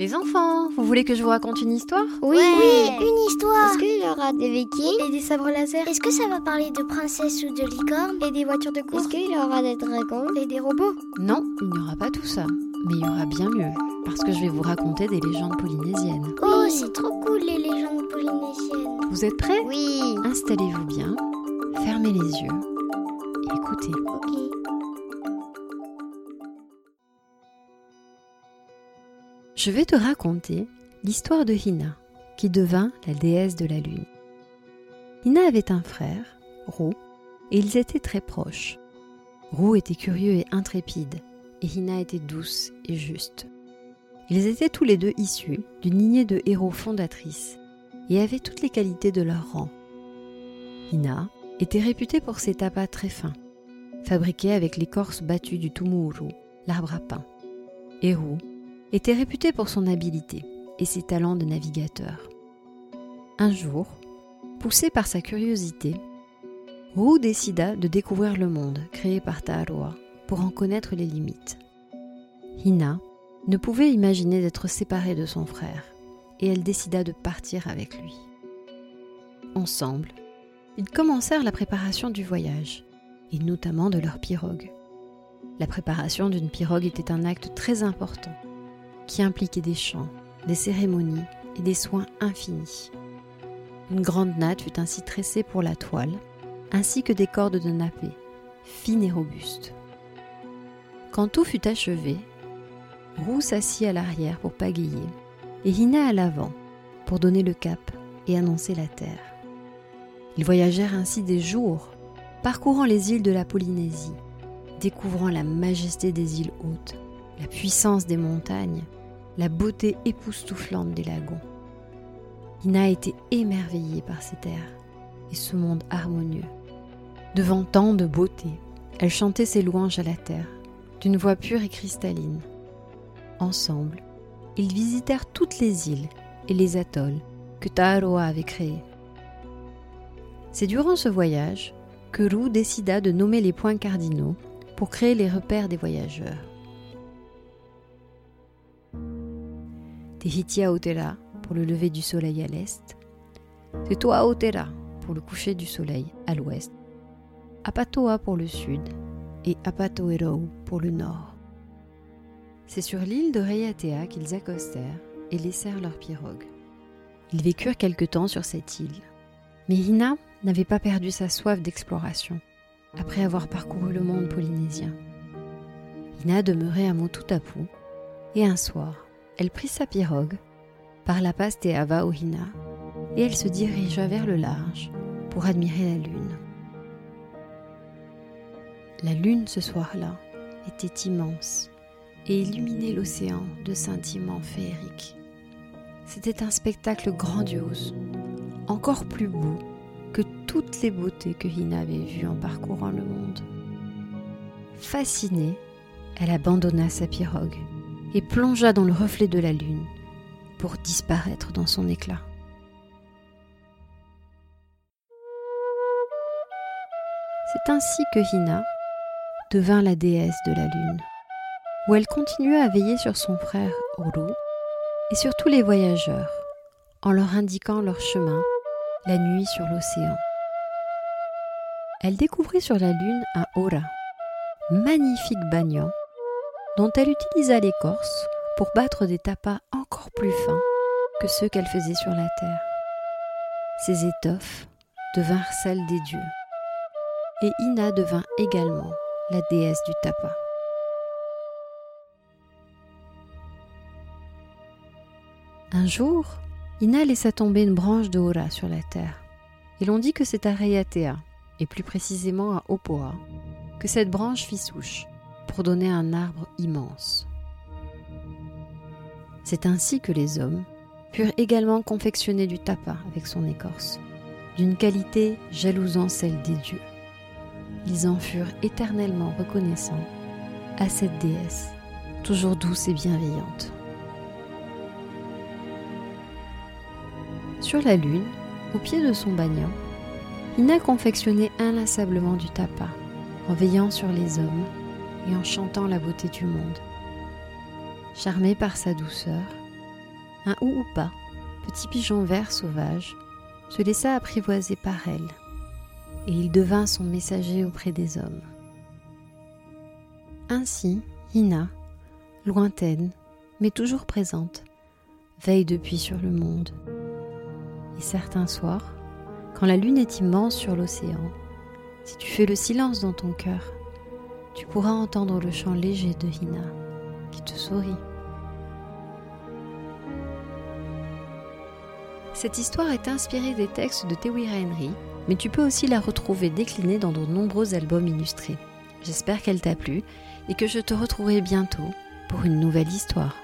Les enfants, vous voulez que je vous raconte une histoire? Oui, Ouais. une histoire. Est-ce qu'il y aura des vikings? Et des sabres laser? Est-ce que ça va parler de princesses ou de licornes? Et des voitures de Est-ce course qu'il y aura des dragons? Et des robots? Non, il n'y aura pas tout ça. Mais il y aura bien mieux, parce que je vais vous raconter des légendes polynésiennes. Oh, c'est trop cool les légendes polynésiennes. Vous êtes prêts? Oui. Installez-vous bien, fermez les yeux et écoutez. Ok. Je vais te raconter l'histoire de Hina, qui devint la déesse de la lune. Hina avait un frère, Ru, et ils étaient très proches. Ru était curieux et intrépide, et Hina était douce et juste. Ils étaient tous les deux issus d'une lignée de héros fondatrices et avaient toutes les qualités de leur rang. Hina était réputée pour ses tapas très fins, fabriqués avec l'écorce battue du tumuru, l'arbre à pain. Et Ru était réputé pour son habileté et ses talents de navigateur. Un jour, poussé par sa curiosité, Ru décida de découvrir le monde créé par Taaroa pour en connaître les limites. Hina ne pouvait imaginer d'être séparée de son frère et elle décida de partir avec lui. Ensemble, ils commencèrent la préparation du voyage et notamment de leur pirogue. La préparation d'une pirogue était un acte très important qui impliquait des chants, des cérémonies et des soins infinis. Une grande natte fut ainsi tressée pour la toile, ainsi que des cordes de nappé, fines et robustes. Quand tout fut achevé, Roux s'assit à l'arrière pour pagayer, et Hina à l'avant pour donner le cap et annoncer la terre. Ils voyagèrent ainsi des jours, parcourant les îles de la Polynésie, découvrant la majesté des îles hautes, la puissance des montagnes, la beauté époustouflante des lagons. Ina était émerveillée par ces terres et ce monde harmonieux. Devant tant de beauté, elle chantait ses louanges à la terre, d'une voix pure et cristalline. Ensemble, ils visitèrent toutes les îles et les atolls que Taaroa avait créés. C'est durant ce voyage que Ru décida de nommer les points cardinaux pour créer les repères des voyageurs. Tehitia pour le lever du soleil à l'est, Tetoa Otera pour le coucher du soleil à l'ouest, Apatoa pour le sud et Apatoerou pour le nord. C'est sur l'île de Reiatea qu'ils accostèrent et laissèrent leur pirogue. Ils vécurent quelque temps sur cette île. Mais Hina n'avait pas perdu sa soif d'exploration après avoir parcouru le monde polynésien. Hina demeurait à Motutapu et un soir, elle prit sa pirogue, parla past et Ava Ohina et elle se dirigea vers le large pour admirer la lune. La lune ce soir-là était immense et illuminait l'océan de scintillements féeriques. C'était un spectacle grandiose, encore plus beau que toutes les beautés que Hina avait vues en parcourant le monde. Fascinée, elle abandonna sa pirogue et plongea dans le reflet de la lune pour disparaître dans son éclat. C'est ainsi que Hina devint la déesse de la lune, où elle continua à veiller sur son frère Uru et sur tous les voyageurs, en leur indiquant leur chemin la nuit sur l'océan. Elle découvrit sur la lune un Ora, magnifique bagnan, dont elle utilisa l'écorce pour battre des tapas encore plus fins que ceux qu'elle faisait sur la terre. Ces étoffes devinrent celles des dieux, et Ina devint également la déesse du tapa. Un jour, Ina laissa tomber une branche de Ora sur la terre, et l'on dit que c'est à Reiatea, et plus précisément à Opoa, que cette branche fit souche pour donner un arbre immense. C'est ainsi que les hommes purent également confectionner du tapa avec son écorce, d'une qualité jalousant celle des dieux. Ils en furent éternellement reconnaissants à cette déesse, toujours douce et bienveillante. Sur la lune, au pied de son bagnan, Ina confectionnait inlassablement du tapa, en veillant sur les hommes et en chantant la beauté du monde. Charmée par sa douceur, un ouhoupa, petit pigeon vert sauvage, se laissa apprivoiser par elle, et il devint son messager auprès des hommes. Ainsi, Hina, lointaine, mais toujours présente, veille depuis sur le monde. Et certains soirs, quand la lune est immense sur l'océan, si tu fais le silence dans ton cœur, tu pourras entendre le chant léger de Hina qui te sourit. Cette histoire est inspirée des textes de Tewira Henry, mais tu peux aussi la retrouver déclinée dans de nombreux albums illustrés. J'espère qu'elle t'a plu et que je te retrouverai bientôt pour une nouvelle histoire.